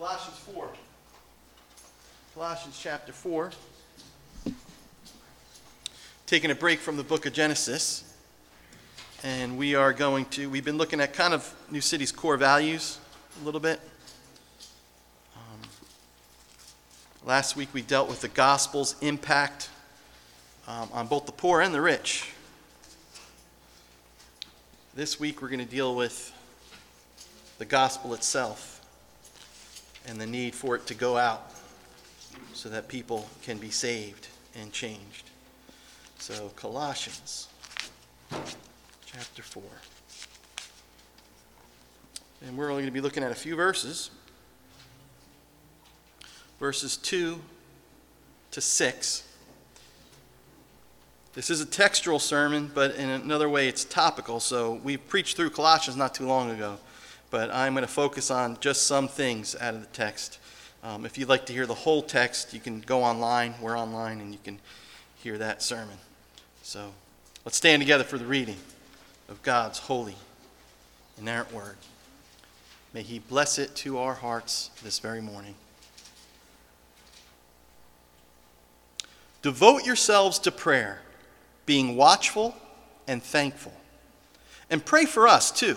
Colossians 4. Colossians chapter 4. Taking a break from the book of Genesis. And we are going to, we've been looking at kind of New City's core values a little bit. Um, last week we dealt with the gospel's impact um, on both the poor and the rich. This week we're going to deal with the gospel itself and the need for it to go out so that people can be saved and changed. So, Colossians chapter 4. And we're only going to be looking at a few verses verses 2 to 6. This is a textual sermon, but in another way, it's topical. So, we preached through Colossians not too long ago but I'm going to focus on just some things out of the text. Um, if you'd like to hear the whole text, you can go online. We're online, and you can hear that sermon. So let's stand together for the reading of God's holy, inerrant word. May He bless it to our hearts this very morning. Devote yourselves to prayer, being watchful and thankful. And pray for us, too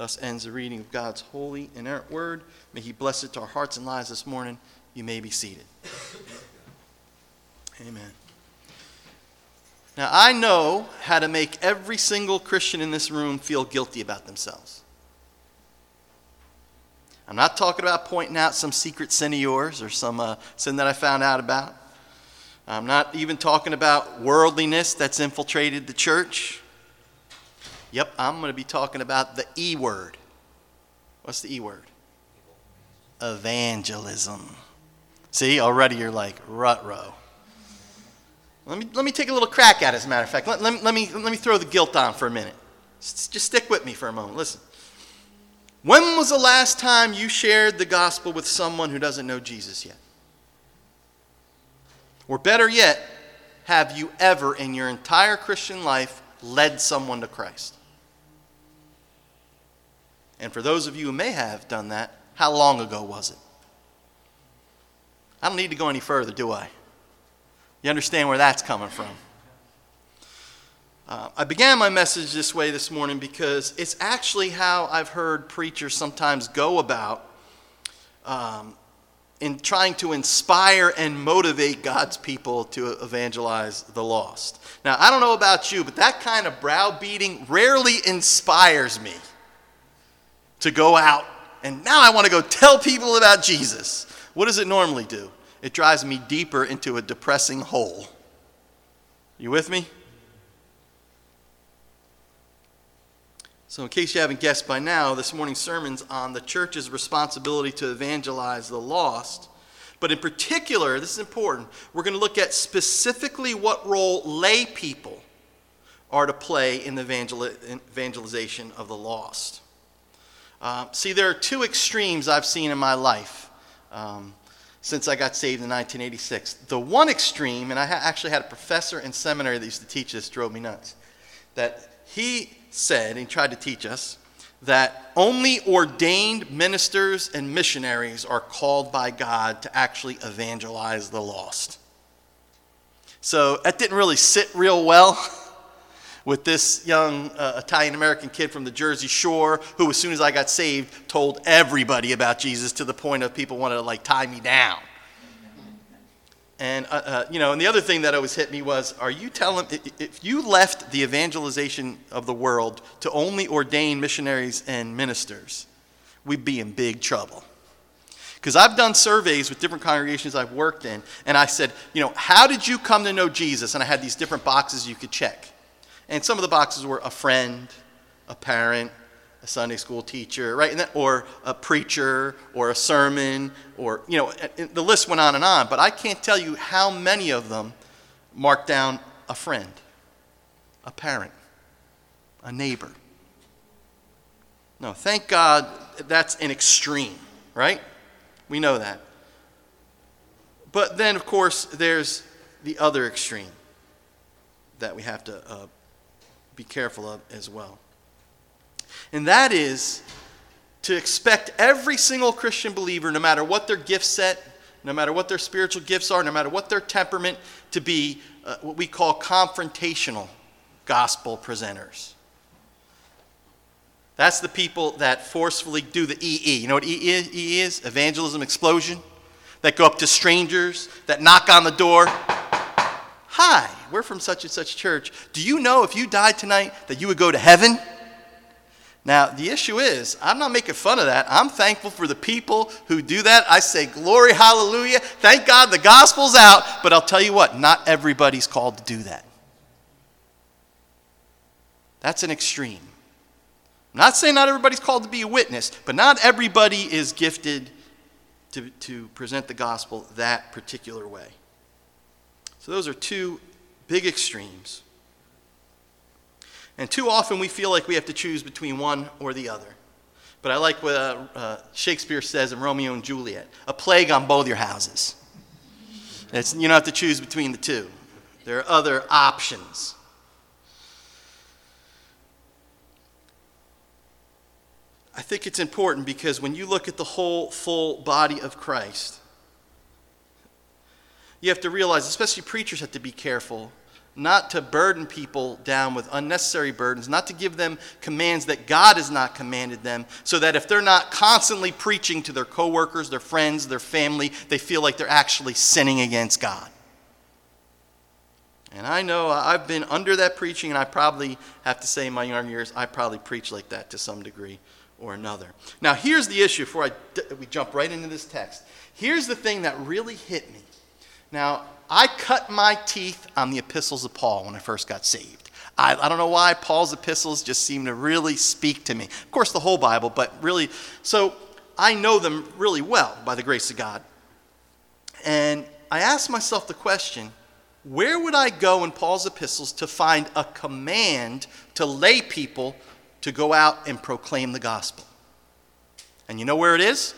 Thus ends the reading of God's holy, inerrant word. May He bless it to our hearts and lives this morning. You may be seated. Amen. Now, I know how to make every single Christian in this room feel guilty about themselves. I'm not talking about pointing out some secret sin of yours or some uh, sin that I found out about. I'm not even talking about worldliness that's infiltrated the church. Yep, I'm going to be talking about the E word. What's the E word? Evangelism. See, already you're like, rut row. Let me, let me take a little crack at it, as a matter of fact. Let, let, let, me, let me throw the guilt on for a minute. Just stick with me for a moment. Listen. When was the last time you shared the gospel with someone who doesn't know Jesus yet? Or better yet, have you ever in your entire Christian life led someone to Christ? And for those of you who may have done that, how long ago was it? I don't need to go any further, do I? You understand where that's coming from? Uh, I began my message this way this morning because it's actually how I've heard preachers sometimes go about um, in trying to inspire and motivate God's people to evangelize the lost. Now, I don't know about you, but that kind of browbeating rarely inspires me to go out and now I want to go tell people about Jesus. What does it normally do? It drives me deeper into a depressing hole. You with me? So, in case you haven't guessed by now, this morning's sermon's on the church's responsibility to evangelize the lost. But in particular, this is important, we're going to look at specifically what role lay people are to play in the evangelization of the lost. Uh, see, there are two extremes I've seen in my life um, since I got saved in 1986. The one extreme, and I ha- actually had a professor in seminary that used to teach this, drove me nuts, that he said, and tried to teach us, that only ordained ministers and missionaries are called by God to actually evangelize the lost. So that didn't really sit real well with this young uh, Italian American kid from the Jersey Shore who, as soon as I got saved, told everybody about Jesus to the point of people wanted to like tie me down. And, uh, uh, you know, and the other thing that always hit me was are you telling, if you left the evangelization of the world to only ordain missionaries and ministers, we'd be in big trouble. Because I've done surveys with different congregations I've worked in, and I said, you know, how did you come to know Jesus? And I had these different boxes you could check. And some of the boxes were a friend, a parent, a Sunday school teacher, right? That, or a preacher, or a sermon, or, you know, the list went on and on. But I can't tell you how many of them marked down a friend, a parent, a neighbor. No, thank God that's an extreme, right? We know that. But then, of course, there's the other extreme that we have to uh, be careful of as well. And that is to expect every single Christian believer, no matter what their gift set, no matter what their spiritual gifts are, no matter what their temperament, to be uh, what we call confrontational gospel presenters. That's the people that forcefully do the EE. You know what EE is? Evangelism explosion. That go up to strangers, that knock on the door. Hi, we're from such and such church. Do you know if you died tonight that you would go to heaven? Now, the issue is, I'm not making fun of that. I'm thankful for the people who do that. I say, glory, hallelujah. Thank God the gospel's out. But I'll tell you what, not everybody's called to do that. That's an extreme. I'm not saying not everybody's called to be a witness, but not everybody is gifted to, to present the gospel that particular way. So, those are two big extremes. And too often we feel like we have to choose between one or the other. But I like what uh, uh, Shakespeare says in Romeo and Juliet a plague on both your houses. It's, you don't have to choose between the two, there are other options. I think it's important because when you look at the whole full body of Christ, you have to realize, especially preachers have to be careful not to burden people down with unnecessary burdens, not to give them commands that God has not commanded them, so that if they're not constantly preaching to their coworkers, their friends, their family, they feel like they're actually sinning against God. And I know I've been under that preaching, and I probably have to say in my younger years, I probably preach like that to some degree or another. Now, here's the issue before I, we jump right into this text. Here's the thing that really hit me. Now, I cut my teeth on the epistles of Paul when I first got saved. I, I, don't know why Paul's epistles just seem to really speak to me. Of course, the whole Bible, but really, so I know them really well by the grace of God. And I asked myself the question where would I go in Paul's epistles to find a command to lay people to go out and proclaim the gospel? And you know where it is?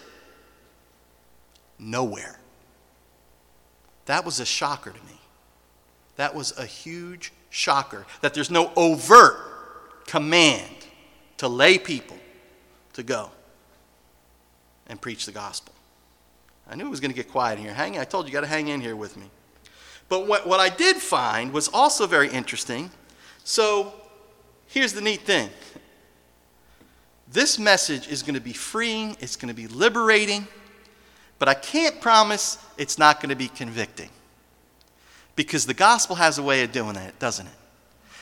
Nowhere. That was a shocker to me. That was a huge shocker that there's no overt command to lay people to go and preach the gospel. I knew it was going to get quiet in here. Hang. I told you, you got to hang in here with me. But what, what I did find was also very interesting. So here's the neat thing this message is going to be freeing, it's going to be liberating. But I can't promise it's not going to be convicting. Because the gospel has a way of doing that, doesn't it?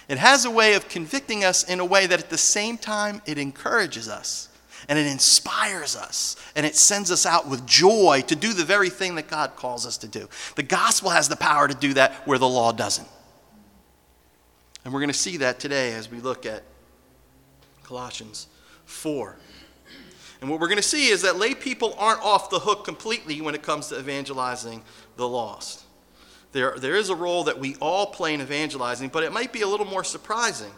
It has a way of convicting us in a way that at the same time it encourages us and it inspires us and it sends us out with joy to do the very thing that God calls us to do. The gospel has the power to do that where the law doesn't. And we're going to see that today as we look at Colossians 4. And what we're going to see is that lay people aren't off the hook completely when it comes to evangelizing the lost. There, there is a role that we all play in evangelizing, but it might be a little more surprising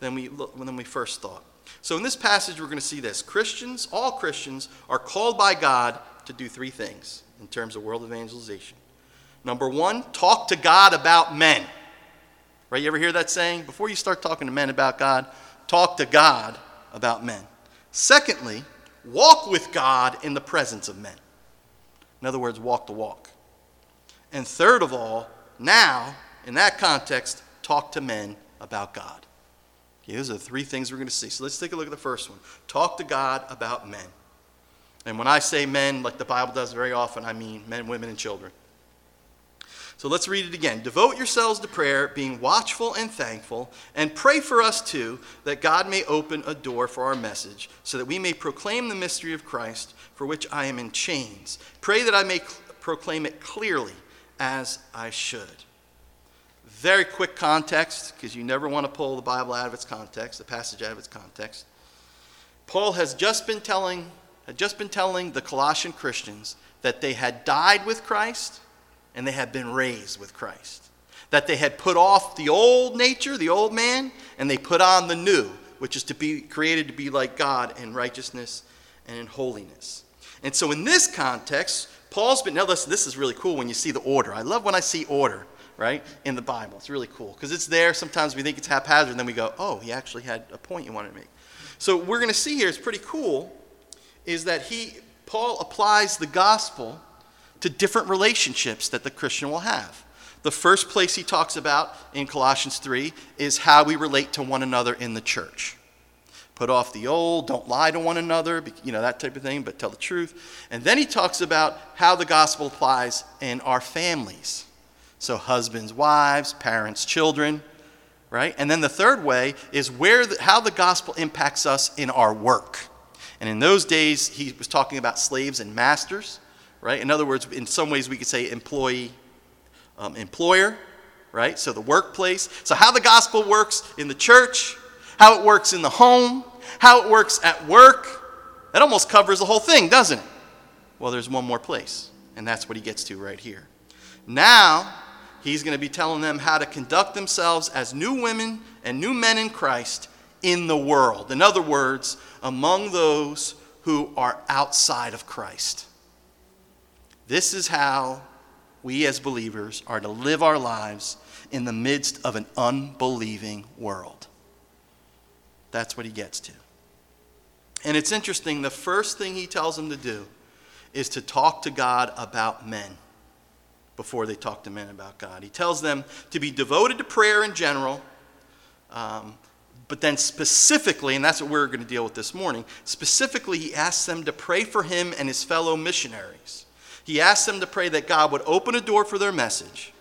than we, than we first thought. So, in this passage, we're going to see this Christians, all Christians, are called by God to do three things in terms of world evangelization. Number one, talk to God about men. Right? You ever hear that saying? Before you start talking to men about God, talk to God about men. Secondly, walk with God in the presence of men. In other words, walk the walk. And third of all, now, in that context, talk to men about God. Okay, those are the three things we're going to see. So let's take a look at the first one talk to God about men. And when I say men, like the Bible does very often, I mean men, women, and children. So let's read it again. Devote yourselves to prayer, being watchful and thankful, and pray for us too, that God may open a door for our message, so that we may proclaim the mystery of Christ, for which I am in chains. Pray that I may cl- proclaim it clearly as I should. Very quick context, because you never want to pull the Bible out of its context, the passage out of its context. Paul has just been telling had just been telling the Colossian Christians that they had died with Christ and they had been raised with Christ. That they had put off the old nature, the old man, and they put on the new, which is to be created to be like God in righteousness and in holiness. And so in this context, Paul's been now listen, this is really cool when you see the order. I love when I see order, right, in the Bible. It's really cool because it's there. Sometimes we think it's haphazard, and then we go, oh, he actually had a point you wanted to make. So we're going to see here, it's pretty cool, is that he, Paul applies the gospel to different relationships that the Christian will have. The first place he talks about in Colossians 3 is how we relate to one another in the church. Put off the old, don't lie to one another, you know, that type of thing, but tell the truth. And then he talks about how the gospel applies in our families. So, husbands, wives, parents, children, right? And then the third way is where the, how the gospel impacts us in our work. And in those days, he was talking about slaves and masters, right? In other words, in some ways, we could say employee, um, employer, right? So the workplace. So, how the gospel works in the church, how it works in the home, how it works at work. That almost covers the whole thing, doesn't it? Well, there's one more place, and that's what he gets to right here. Now, he's going to be telling them how to conduct themselves as new women and new men in Christ in the world. In other words, among those who are outside of Christ. This is how we as believers are to live our lives in the midst of an unbelieving world. That's what he gets to. And it's interesting, the first thing he tells them to do is to talk to God about men before they talk to men about God. He tells them to be devoted to prayer in general, um, but then specifically, and that's what we're going to deal with this morning, specifically, he asks them to pray for him and his fellow missionaries. He asked them to pray that God would open a door for their message,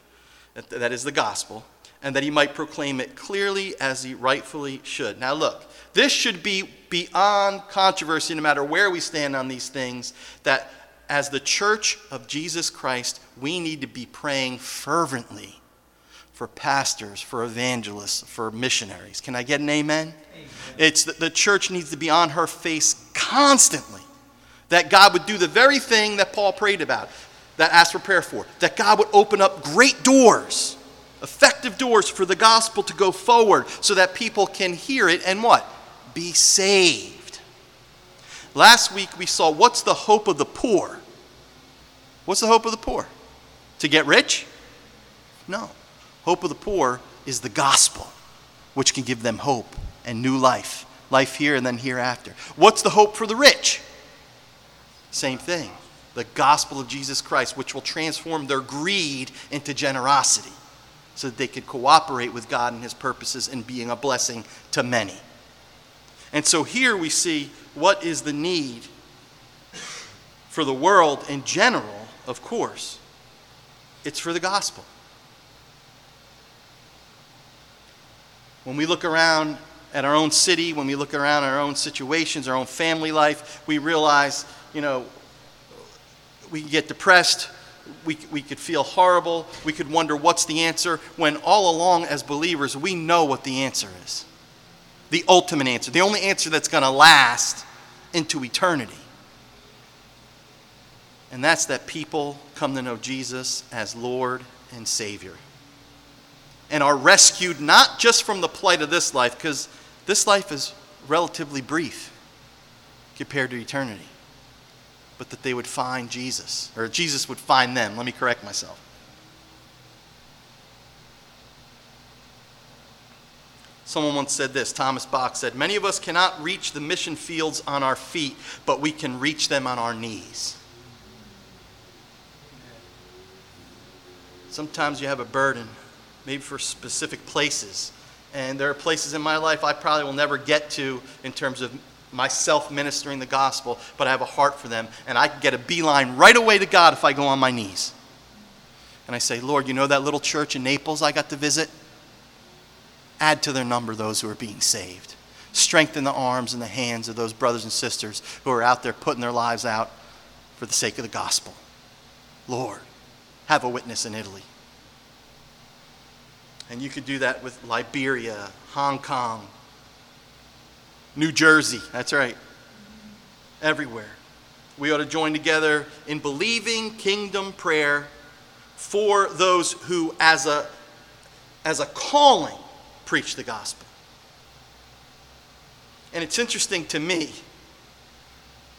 that is the gospel, and that he might proclaim it clearly as he rightfully should. Now, look, this should be beyond controversy, no matter where we stand on these things, that as the church of Jesus Christ, we need to be praying fervently for pastors, for evangelists, for missionaries. Can I get an amen? amen. It's the, the church needs to be on her face constantly. That God would do the very thing that Paul prayed about, that asked for prayer for, that God would open up great doors effective doors for the gospel to go forward so that people can hear it and what? Be saved. Last week we saw what's the hope of the poor? What's the hope of the poor? To get rich? No. Hope of the poor is the gospel, which can give them hope and new life. Life here and then hereafter. What's the hope for the rich? Same thing. The gospel of Jesus Christ, which will transform their greed into generosity so that they could cooperate with God and His purposes in being a blessing to many. And so here we see what is the need for the world in general, of course. It's for the gospel. When we look around at our own city, when we look around our own situations, our own family life, we realize, you know, we get depressed, we, we could feel horrible. We could wonder what's the answer when all along, as believers, we know what the answer is the ultimate answer, the only answer that's going to last into eternity. And that's that people come to know Jesus as Lord and Savior. And are rescued not just from the plight of this life, because this life is relatively brief compared to eternity but that they would find Jesus, or Jesus would find them. Let me correct myself. Someone once said this, Thomas Bach said, Many of us cannot reach the mission fields on our feet, but we can reach them on our knees. Sometimes you have a burden, maybe for specific places. And there are places in my life I probably will never get to in terms of myself ministering the gospel, but I have a heart for them. And I can get a beeline right away to God if I go on my knees. And I say, Lord, you know that little church in Naples I got to visit? Add to their number those who are being saved. Strengthen the arms and the hands of those brothers and sisters who are out there putting their lives out for the sake of the gospel. Lord, have a witness in Italy. And you could do that with Liberia, Hong Kong, New Jersey, that's right. everywhere. We ought to join together in believing kingdom prayer for those who, as a, as a calling, preach the gospel. And it's interesting to me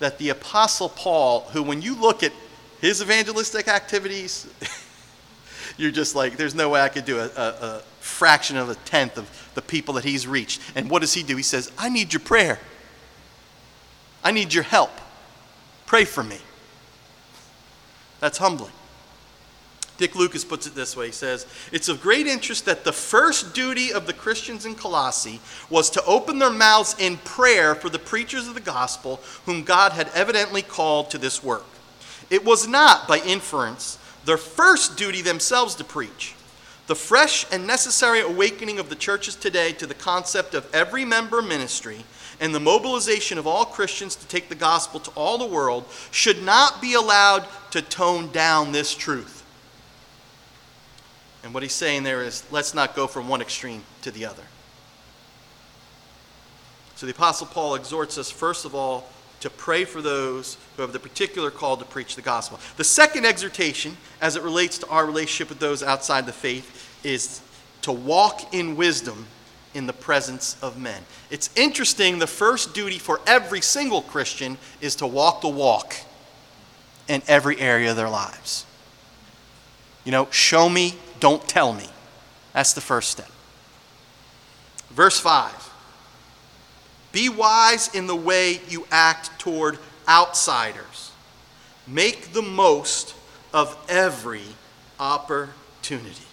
that the Apostle Paul, who, when you look at his evangelistic activities, you're just like, there's no way I could do a, a, a, fraction of a tenth of the people that he's reached. And what does he do? He says, I need your prayer. I need your help. Pray for me. That's humbling. Dick Lucas puts it this way He says, It's of great interest that the first duty of the Christians in Colossae was to open their mouths in prayer for the preachers of the gospel whom God had evidently called to this work. It was not, by inference, their first duty themselves to preach. The fresh and necessary awakening of the churches today to the concept of every member ministry and the mobilization of all Christians to take the gospel to all the world should not be allowed to tone down this truth. And what he's saying there is let's not go from one extreme to the other. So the Apostle Paul exhorts us, first of all, to pray for those who have the particular call to preach the gospel. The second exhortation, as it relates to our relationship with those outside the faith, is to walk in wisdom in the presence of men. It's interesting, the first duty for every single Christian is to walk the walk in every area of their lives. You know, show me, don't tell me. That's the first step. Verse 5 be wise in the way you act toward outsiders. Make the most of every opportunity.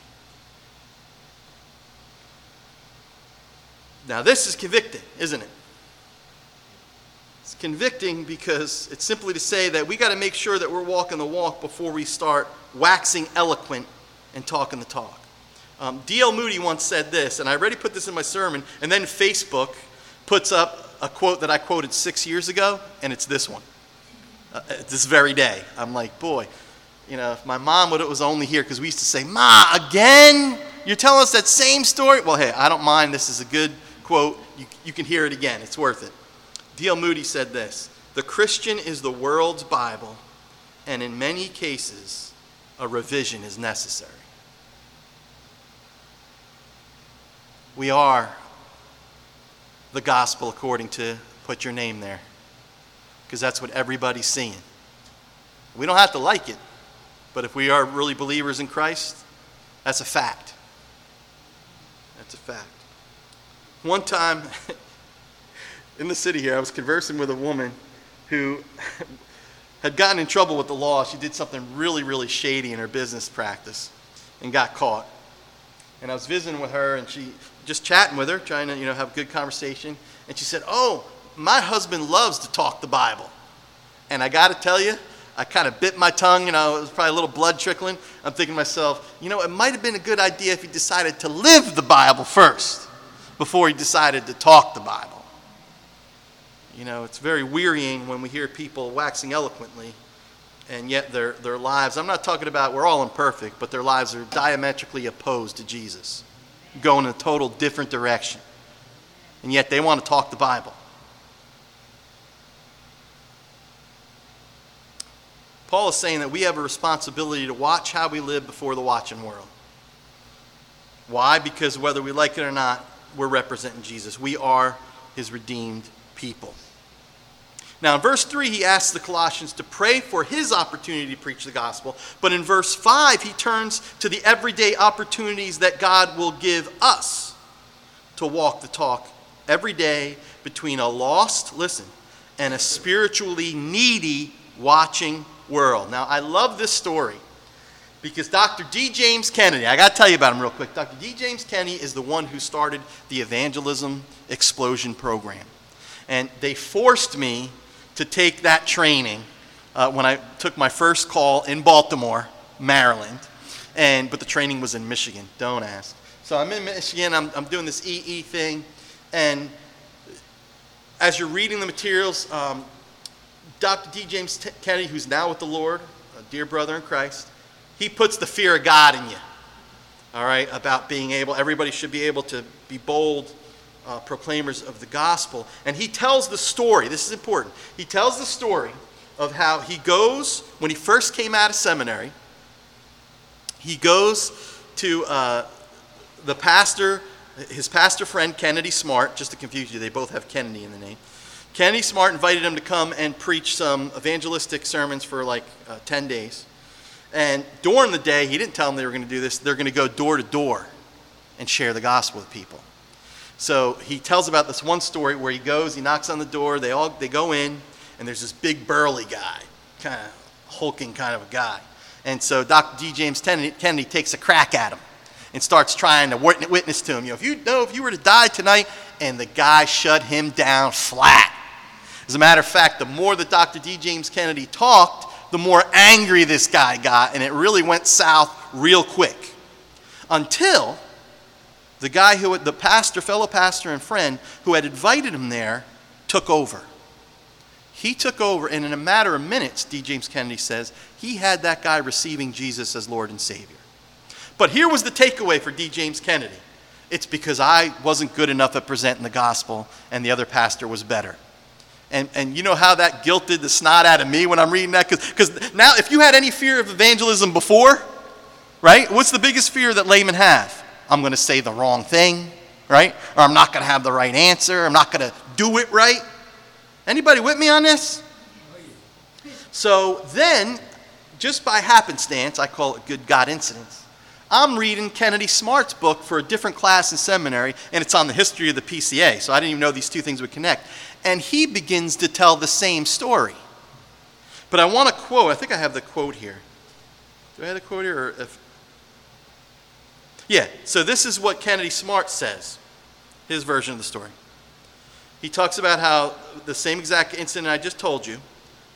Now, this is convicting, isn't it? It's convicting because it's simply to say that we got to make sure that we're walking the walk before we start waxing eloquent and talking the talk. Um, D.L. Moody once said this, and I already put this in my sermon, and then Facebook puts up a quote that I quoted six years ago, and it's this one. Uh, this very day. I'm like, boy, you know, if my mom would have was only here, because we used to say, Ma, again? You're telling us that same story? Well, hey, I don't mind. This is a good quote. You, you can hear it again. It's worth it. D.L. Moody said this The Christian is the world's Bible, and in many cases, a revision is necessary. We are the gospel according to put your name there. Because that's what everybody's seeing. We don't have to like it, but if we are really believers in Christ, that's a fact. That's a fact. One time in the city here, I was conversing with a woman who had gotten in trouble with the law. She did something really, really shady in her business practice and got caught. And I was visiting with her, and she just chatting with her, trying to, you know, have a good conversation. And she said, Oh, my husband loves to talk the Bible. And I got to tell you, I kind of bit my tongue, you know, it was probably a little blood trickling. I'm thinking to myself, you know, it might have been a good idea if he decided to live the Bible first before he decided to talk the Bible. You know, it's very wearying when we hear people waxing eloquently and yet their, their lives, I'm not talking about we're all imperfect, but their lives are diametrically opposed to Jesus going in a total different direction. And yet they want to talk the Bible. Paul is saying that we have a responsibility to watch how we live before the watching world. Why? Because whether we like it or not, we're representing Jesus. We are his redeemed people. Now, in verse 3, he asks the Colossians to pray for his opportunity to preach the gospel. But in verse 5, he turns to the everyday opportunities that God will give us to walk the talk every day between a lost, listen, and a spiritually needy watching world. Now, I love this story because Dr. D. James Kennedy, I got to tell you about him real quick. Dr. D. James Kennedy is the one who started the evangelism explosion program. And they forced me to take that training uh, when I took my first call in Baltimore, Maryland. And, but the training was in Michigan. Don't ask. So I'm in Michigan. I'm, I'm doing this EE thing. And as you're reading the materials, um, Dr. D. James T- Kennedy, who's now with the Lord, a dear brother in Christ, he puts the fear of God in you. All right, about being able, everybody should be able to be bold uh, proclaimers of the gospel. And he tells the story, this is important. He tells the story of how he goes, when he first came out of seminary, he goes to uh, the pastor, his pastor friend, Kennedy Smart, just to confuse you, they both have Kennedy in the name. Kennedy Smart invited him to come and preach some evangelistic sermons for like uh, 10 days. And during the day, he didn't tell them they were going to do this, they're going to go door to door and share the gospel with people. So he tells about this one story where he goes, he knocks on the door, they all they go in, and there's this big burly guy, kind of hulking kind of a guy. And so Dr. D. James Kennedy takes a crack at him and starts trying to witness to him. You know, if you know if you were to die tonight, and the guy shut him down flat. As a matter of fact, the more that Dr. D. James Kennedy talked, the more angry this guy got, and it really went south real quick. Until the guy who, the pastor, fellow pastor and friend who had invited him there, took over. He took over, and in a matter of minutes, D. James Kennedy says, he had that guy receiving Jesus as Lord and Savior. But here was the takeaway for D. James Kennedy it's because I wasn't good enough at presenting the gospel, and the other pastor was better. And, and you know how that guilted the snot out of me when I'm reading that? Because now, if you had any fear of evangelism before, right, what's the biggest fear that laymen have? I'm going to say the wrong thing, right? Or I'm not going to have the right answer. I'm not going to do it right. Anybody with me on this? So then, just by happenstance, I call it good God incidents, I'm reading Kennedy Smart's book for a different class in seminary, and it's on the history of the PCA, so I didn't even know these two things would connect and he begins to tell the same story. But I want to quote, I think I have the quote here. Do I have the quote here? If... Yeah, so this is what Kennedy Smart says, his version of the story. He talks about how the same exact incident I just told you,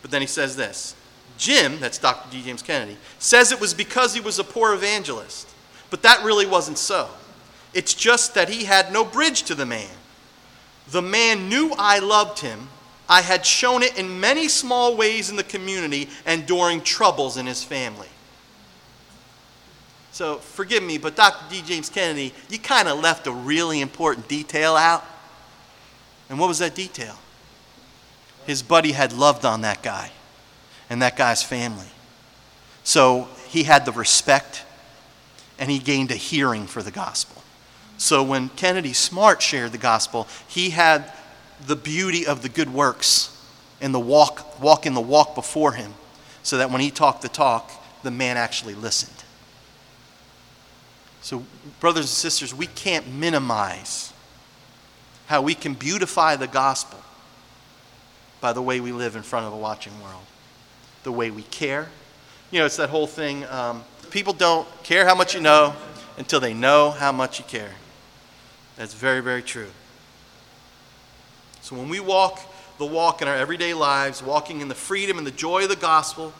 but then he says this Jim, that's Dr. D. James Kennedy, says it was because he was a poor evangelist, but that really wasn't so. It's just that he had no bridge to the man. The man knew I loved him. I had shown it in many small ways in the community and during troubles in his family. So forgive me, but Dr. D. James Kennedy, you kind of left a really important detail out. And what was that detail? His buddy had loved on that guy and that guy's family. So he had the respect and he gained a hearing for the gospel. So when Kennedy Smart shared the gospel, he had the beauty of the good works and the walk, walk in the walk before him, so that when he talked the talk, the man actually listened. So, brothers and sisters, we can't minimize how we can beautify the gospel by the way we live in front of a watching world, the way we care. You know, it's that whole thing um, people don't care how much you know until they know how much you care. That's very, very true. So when we walk the walk in our everyday lives, walking in the freedom and the joy of the gospel,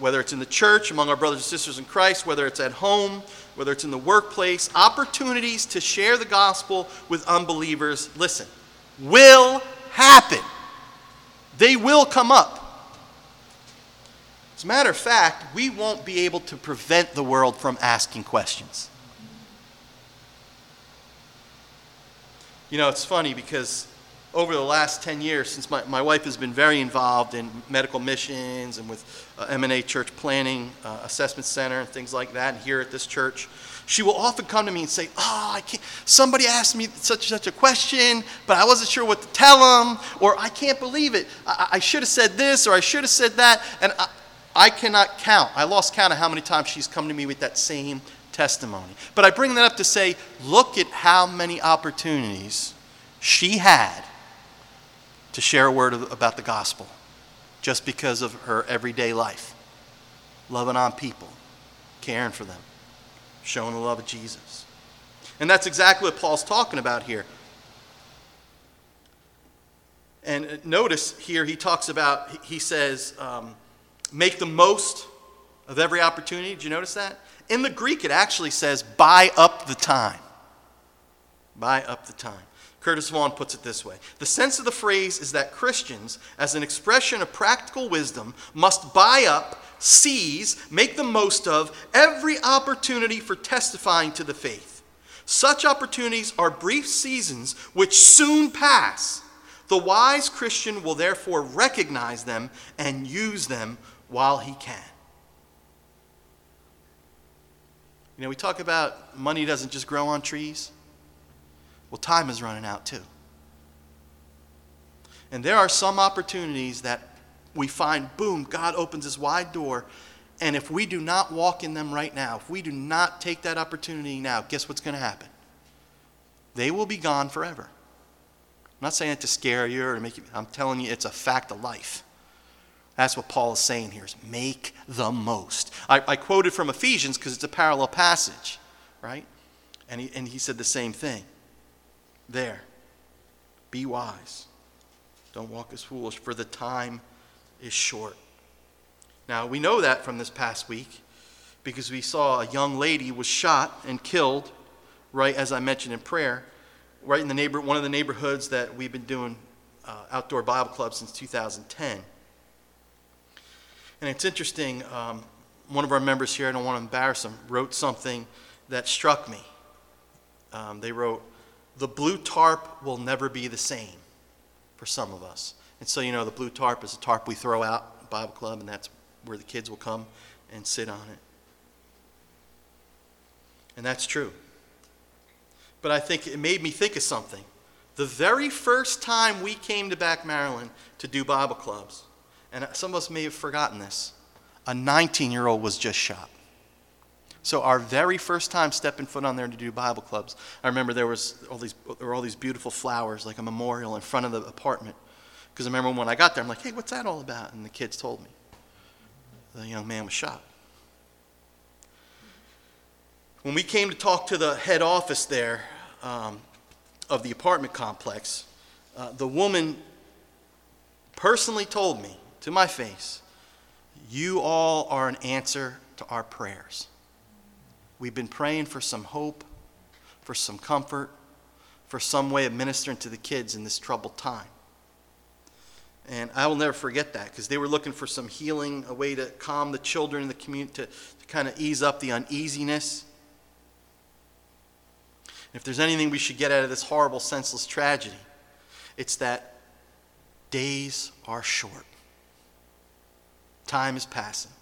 whether it's in the church, among our brothers and sisters in Christ, whether it's at home, whether it's in the workplace, opportunities to share the gospel with unbelievers, listen, will happen. They will come up. As a matter of fact, we won't be able to prevent the world from asking questions. You know, it's funny because over the last 10 years, since my, my wife has been very involved in medical missions and with uh, MNA Church Planting uh, Assessment Center and things like that, and here at this church, she will often come to me and say, "Oh, I can't. Somebody asked me such and such a question, but I wasn't sure what to tell them, or I can't believe it. I, I should have said this, or I should have said that." And I, I cannot count. I lost count of how many times she's come to me with that same testimony. But I bring that up to say, look at how many opportunities she had to share a word about the gospel just because of her everyday life. Loving on people, caring for them, showing the love of Jesus. And that's exactly what Paul's talking about here. And notice here he talks about, he says, um, make the most of every opportunity. Did you notice that? In the Greek, it actually says, buy up the time. Buy up the time. Curtis Vaughan puts it this way The sense of the phrase is that Christians, as an expression of practical wisdom, must buy up, seize, make the most of every opportunity for testifying to the faith. Such opportunities are brief seasons which soon pass. The wise Christian will therefore recognize them and use them while he can. You know, we talk about money doesn't just grow on trees. Well, time is running out too. And there are some opportunities that we find, boom, God opens this wide door. And if we do not walk in them right now, if we do not take that opportunity now, guess what's going to happen? They will be gone forever. I'm not saying it to scare you or to make you, I'm telling you it's a fact of life. That's what Paul is saying here is make the most. I, I quoted from Ephesians because it's a parallel passage, right? And he, and he said the same thing. There. Be wise. Don't walk as foolish, for the time is short. Now, we know that from this past week because we saw a young lady was shot and killed, right as I mentioned in prayer, right in the neighbor, one of the neighborhoods that we've been doing uh, outdoor Bible club since 2010. And it's interesting, um, one of our members here, I don't want to embarrass him, wrote something that struck me. Um, they wrote, The blue tarp will never be the same for some of us. And so, you know, the blue tarp is a tarp we throw out Bible Club, and that's where the kids will come and sit on it. And that's true. But I think it made me think of something. The very first time we came to Back Maryland to do Bible clubs, and some of us may have forgotten this, a 19 year old was just shot. So our very first time stepping foot on there to do Bible clubs, I remember there was all these there were all these beautiful flowers, like a memorial in front of the apartment. Because I remember when I got there, I'm like, hey, what's that all about? And the kids told me. The young man was shot. When we came to talk to the head office there um, of the apartment complex, uh, the woman personally told me to my face, You all are an answer to our prayers. We've been praying for some hope, for some comfort, for some way of ministering to the kids in this troubled time. And I will never forget that because they were looking for some healing, a way to calm the children in the community, to, to kind of ease up the uneasiness. if there's anything we should get out of this horrible, senseless tragedy, it's that days are short. Time is passing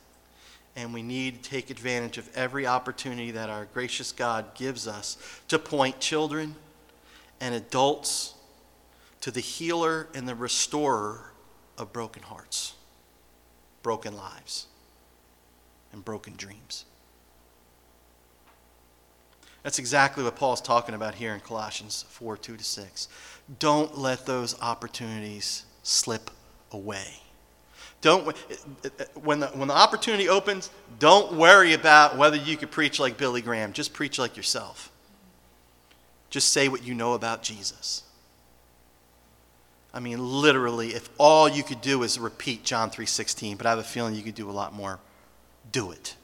and we need to take advantage of every opportunity that our gracious God gives us to point children and adults to the healer and the restorer of broken hearts, broken lives, and broken dreams. That's exactly what Paul's talking about here in Colossians 4 2 to 6. Don't let those opportunities slip away. Don't, when, the, when the opportunity opens, don't worry about whether you could preach like Billy Graham. Just preach like yourself. Just say what you know about Jesus. I mean, literally, if all you could do is repeat John 3.16, but I have a feeling you could do a lot more, do it.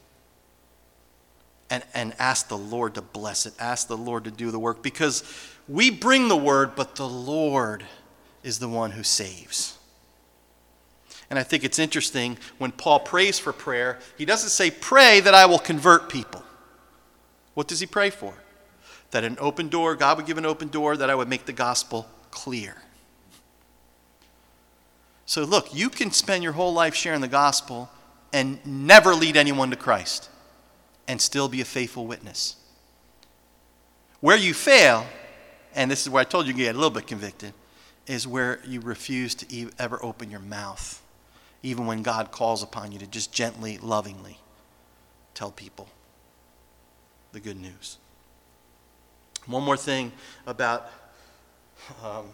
And, and ask the Lord to bless it. Ask the Lord to do the work because we bring the word, but the Lord is the one who saves. And I think it's interesting when Paul prays for prayer, he doesn't say, Pray that I will convert people. What does he pray for? That an open door, God would give an open door, that I would make the gospel clear. So, look, you can spend your whole life sharing the gospel and never lead anyone to Christ and still be a faithful witness. Where you fail, and this is where I told you you get a little bit convicted, is where you refuse to ever open your mouth even when God calls upon you to just gently, lovingly tell people the good news. One more thing about um,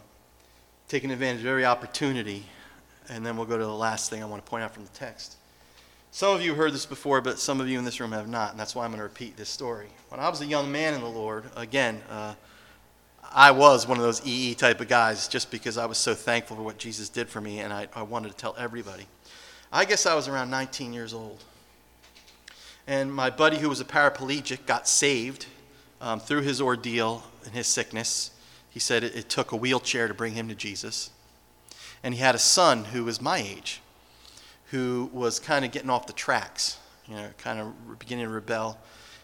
taking advantage of every opportunity, and then we'll go to the last thing I want to point out from the text. Some of you heard this before, but some of you in this room have not, and that's why I'm going to repeat this story. When I was a young man in the Lord, again, uh, I was one of those EE type of guys just because I was so thankful for what Jesus did for me, and I, I wanted to tell everybody. I guess I was around 19 years old. And my buddy, who was a paraplegic, got saved um, through his ordeal and his sickness. He said it, it took a wheelchair to bring him to Jesus. And he had a son who was my age, who was kind of getting off the tracks, you know, kind of beginning to rebel.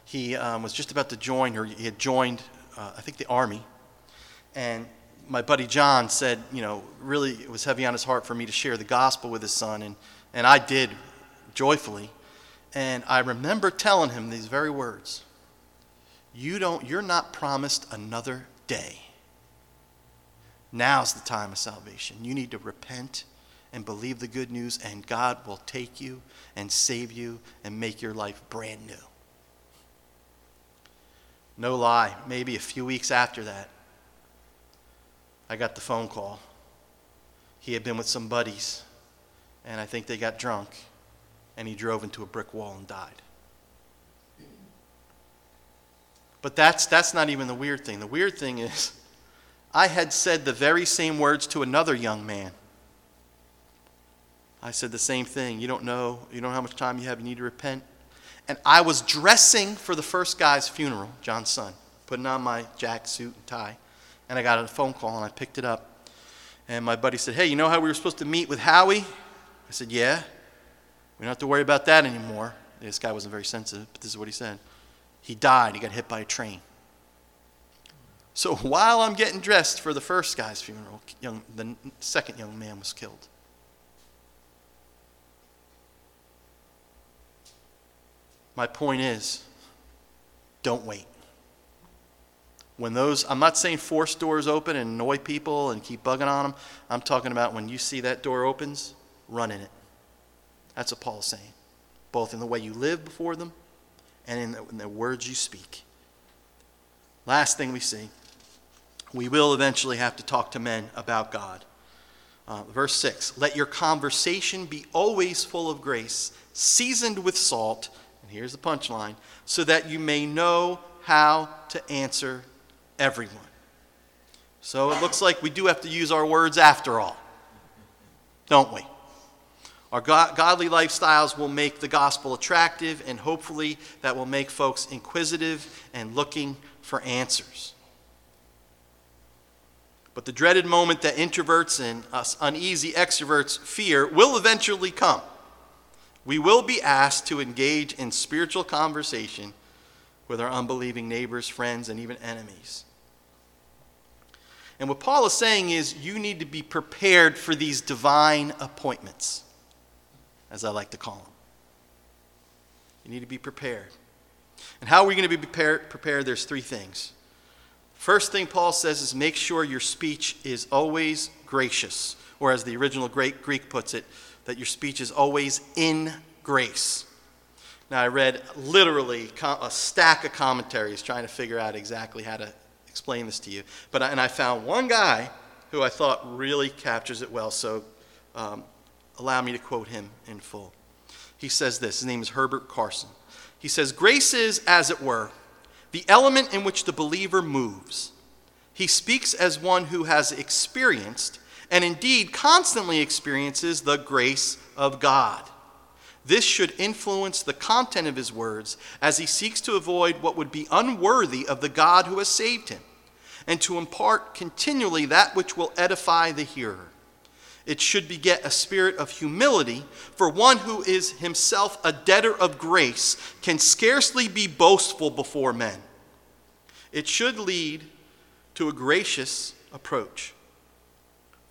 He um, was just about to join, or he had joined uh, I think, the Army. And my buddy John said, you know, really it was heavy on his heart for me to share the gospel with his son, and, and I did joyfully. And I remember telling him these very words you don't, You're not promised another day. Now's the time of salvation. You need to repent and believe the good news, and God will take you and save you and make your life brand new. No lie, maybe a few weeks after that, I got the phone call. He had been with some buddies, and I think they got drunk, and he drove into a brick wall and died. But that's, that's not even the weird thing. The weird thing is, I had said the very same words to another young man. I said the same thing. You don't know, you don't know how much time you have, you need to repent. And I was dressing for the first guy's funeral, John's son, putting on my jack, suit, and tie. And I got a phone call and I picked it up. And my buddy said, Hey, you know how we were supposed to meet with Howie? I said, Yeah. We don't have to worry about that anymore. This guy wasn't very sensitive, but this is what he said. He died. He got hit by a train. So while I'm getting dressed for the first guy's funeral, young, the second young man was killed. My point is don't wait. When those, I'm not saying force doors open and annoy people and keep bugging on them. I'm talking about when you see that door opens, run in it. That's what Paul's saying, both in the way you live before them and in the, in the words you speak. Last thing we see, we will eventually have to talk to men about God. Uh, verse 6 Let your conversation be always full of grace, seasoned with salt, and here's the punchline, so that you may know how to answer everyone. So it looks like we do have to use our words after all, don't we? Our godly lifestyles will make the gospel attractive, and hopefully that will make folks inquisitive and looking for answers. But the dreaded moment that introverts and us uneasy extroverts fear will eventually come. We will be asked to engage in spiritual conversation with our unbelieving neighbors, friends, and even enemies. And what Paul is saying is you need to be prepared for these divine appointments, as I like to call them. You need to be prepared. And how are we going to be prepared? prepared? There's three things. First thing Paul says is make sure your speech is always gracious, or as the original Greek puts it, that your speech is always in grace. Now, I read literally a stack of commentaries trying to figure out exactly how to explain this to you. But and I found one guy who I thought really captures it well. So um, allow me to quote him in full. He says this. His name is Herbert Carson. He says, "Grace is, as it were, the element in which the believer moves. He speaks as one who has experienced, and indeed constantly experiences, the grace of God." This should influence the content of his words as he seeks to avoid what would be unworthy of the God who has saved him, and to impart continually that which will edify the hearer. It should beget a spirit of humility, for one who is himself a debtor of grace can scarcely be boastful before men. It should lead to a gracious approach.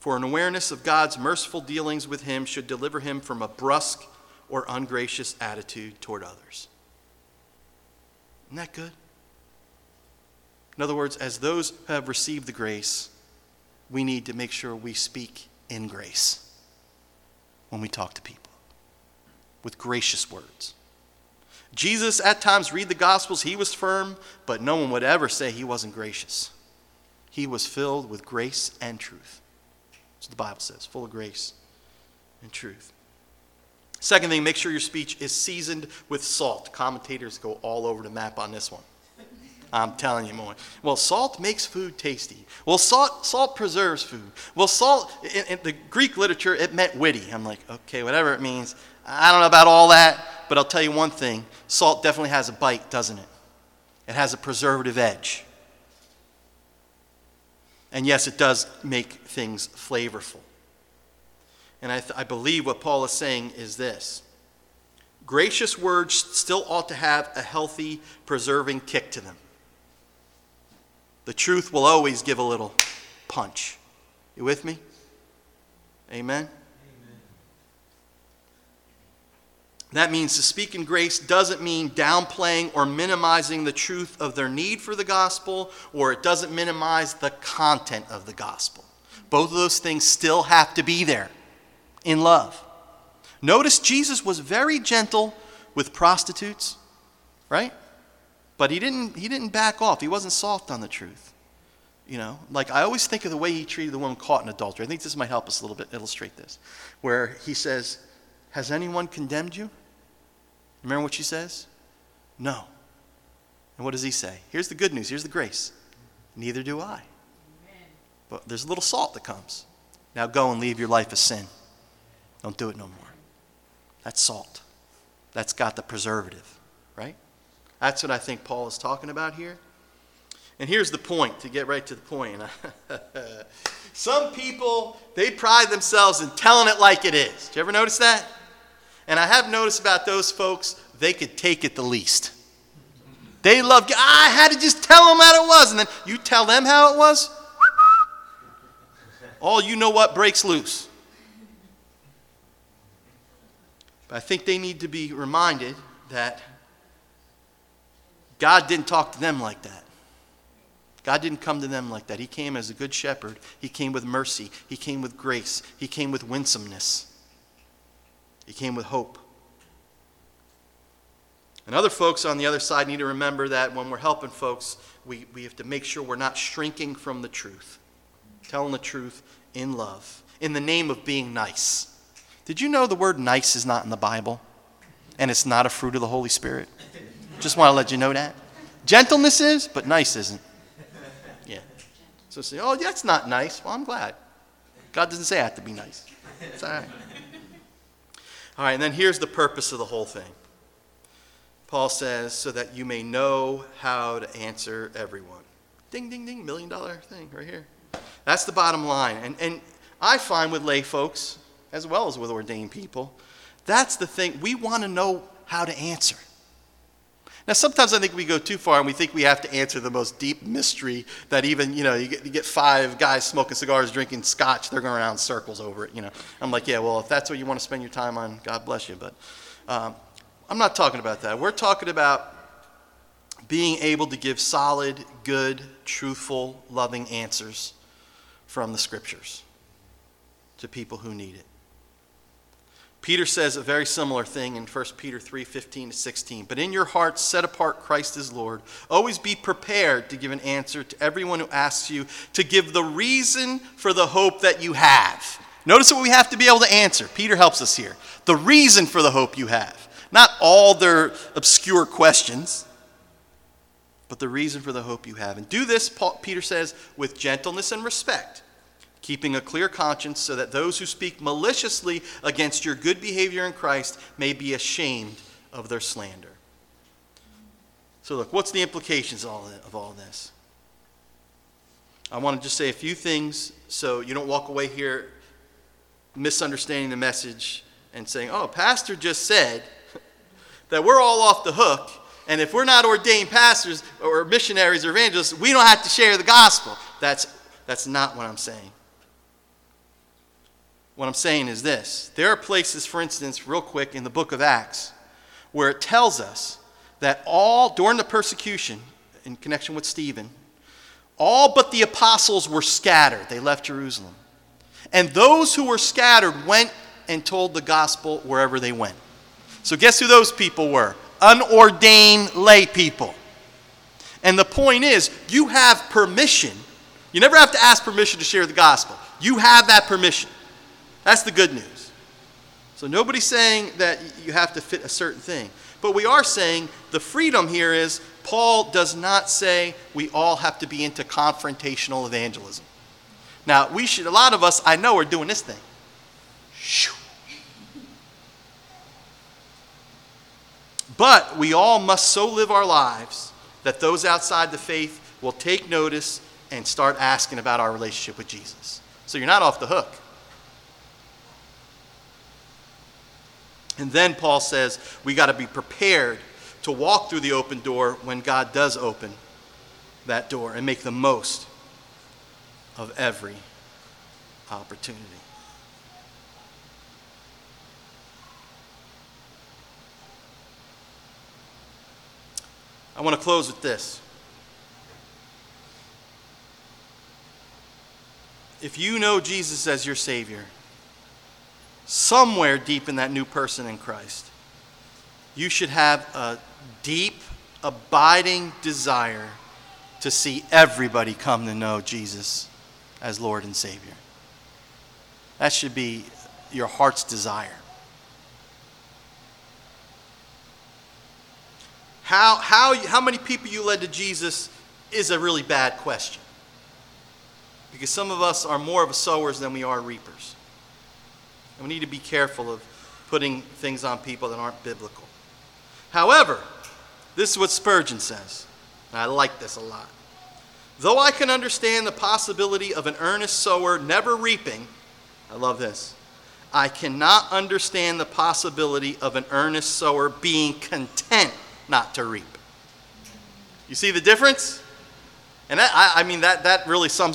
For an awareness of God's merciful dealings with him should deliver him from a brusque or ungracious attitude toward others. Isn't that good? In other words, as those who have received the grace, we need to make sure we speak in grace when we talk to people with gracious words. Jesus, at times, read the Gospels, he was firm, but no one would ever say he wasn't gracious. He was filled with grace and truth. What the Bible says, full of grace and truth. Second thing, make sure your speech is seasoned with salt. Commentators go all over the map on this one. I'm telling you more. Well, salt makes food tasty. Well, salt, salt preserves food. Well, salt, in, in, the Greek literature, it meant witty. I'm like, okay, whatever it means. I don't know about all that, but I'll tell you one thing salt definitely has a bite, doesn't it? It has a preservative edge. And yes, it does make things flavorful. And I, th- I believe what Paul is saying is this gracious words still ought to have a healthy, preserving kick to them. The truth will always give a little punch. You with me? Amen? That means to speak in grace doesn't mean downplaying or minimizing the truth of their need for the gospel, or it doesn't minimize the content of the gospel. Both of those things still have to be there in love. Notice Jesus was very gentle with prostitutes, right? But he didn't, he didn't back off. He wasn't soft on the truth. You know, like I always think of the way he treated the woman caught in adultery. I think this might help us a little bit illustrate this. Where he says, Has anyone condemned you? Remember what she says? No. And what does he say? Here's the good news. Here's the grace. Neither do I. But there's a little salt that comes. Now go and leave your life a sin. Don't do it no more. That's salt. That's got the preservative? That's what I think Paul is talking about here. And here's the point to get right to the point. Some people, they pride themselves in telling it like it is. Did you ever notice that? And I have noticed about those folks, they could take it the least. They love, I had to just tell them how it was. And then you tell them how it was, all you know what breaks loose. But I think they need to be reminded that God didn't talk to them like that. God didn't come to them like that. He came as a good shepherd. He came with mercy. He came with grace. He came with winsomeness. He came with hope. And other folks on the other side need to remember that when we're helping folks, we, we have to make sure we're not shrinking from the truth, telling the truth in love, in the name of being nice. Did you know the word nice is not in the Bible? And it's not a fruit of the Holy Spirit? Just want to let you know that. Gentleness is, but nice isn't. Yeah. So say, oh, that's not nice. Well, I'm glad. God doesn't say I have to be nice. It's all right. All right, and then here's the purpose of the whole thing. Paul says, so that you may know how to answer everyone. Ding, ding, ding, million dollar thing right here. That's the bottom line. And, and I find with lay folks, as well as with ordained people, that's the thing. We want to know how to answer. Now, sometimes I think we go too far and we think we have to answer the most deep mystery that even, you know, you get, you get five guys smoking cigars, drinking scotch, they're going around circles over it, you know. I'm like, yeah, well, if that's what you want to spend your time on, God bless you. But um, I'm not talking about that. We're talking about being able to give solid, good, truthful, loving answers from the scriptures to people who need it. Peter says a very similar thing in 1 Peter 3 15 to 16. But in your hearts, set apart Christ as Lord. Always be prepared to give an answer to everyone who asks you to give the reason for the hope that you have. Notice what we have to be able to answer. Peter helps us here. The reason for the hope you have. Not all their obscure questions, but the reason for the hope you have. And do this, Paul, Peter says, with gentleness and respect keeping a clear conscience so that those who speak maliciously against your good behavior in Christ may be ashamed of their slander. So, look, what's the implications of all this? I want to just say a few things so you don't walk away here misunderstanding the message and saying, oh, Pastor just said that we're all off the hook, and if we're not ordained pastors or missionaries or evangelists, we don't have to share the gospel. That's, that's not what I'm saying. What I'm saying is this there are places, for instance, real quick in the book of Acts, where it tells us that all, during the persecution in connection with Stephen, all but the apostles were scattered. They left Jerusalem. And those who were scattered went and told the gospel wherever they went. So, guess who those people were? Unordained lay people. And the point is, you have permission. You never have to ask permission to share the gospel. You have that permission. That's the good news. So nobody's saying that you have to fit a certain thing. But we are saying the freedom here is Paul does not say we all have to be into confrontational evangelism. Now, we should, a lot of us, I know, are doing this thing. But we all must so live our lives that those outside the faith will take notice and start asking about our relationship with Jesus. So you're not off the hook. And then Paul says we got to be prepared to walk through the open door when God does open that door and make the most of every opportunity. I want to close with this. If you know Jesus as your Savior, somewhere deep in that new person in Christ, you should have a deep, abiding desire to see everybody come to know Jesus as Lord and Savior. That should be your heart's desire. How, how, how many people you led to Jesus is a really bad question. Because some of us are more of a sowers than we are reapers. And we need to be careful of putting things on people that aren't biblical. However, this is what Spurgeon says. And I like this a lot. Though I can understand the possibility of an earnest sower never reaping, I love this. I cannot understand the possibility of an earnest sower being content not to reap. You see the difference? And that, I, I mean, that, that really sums up.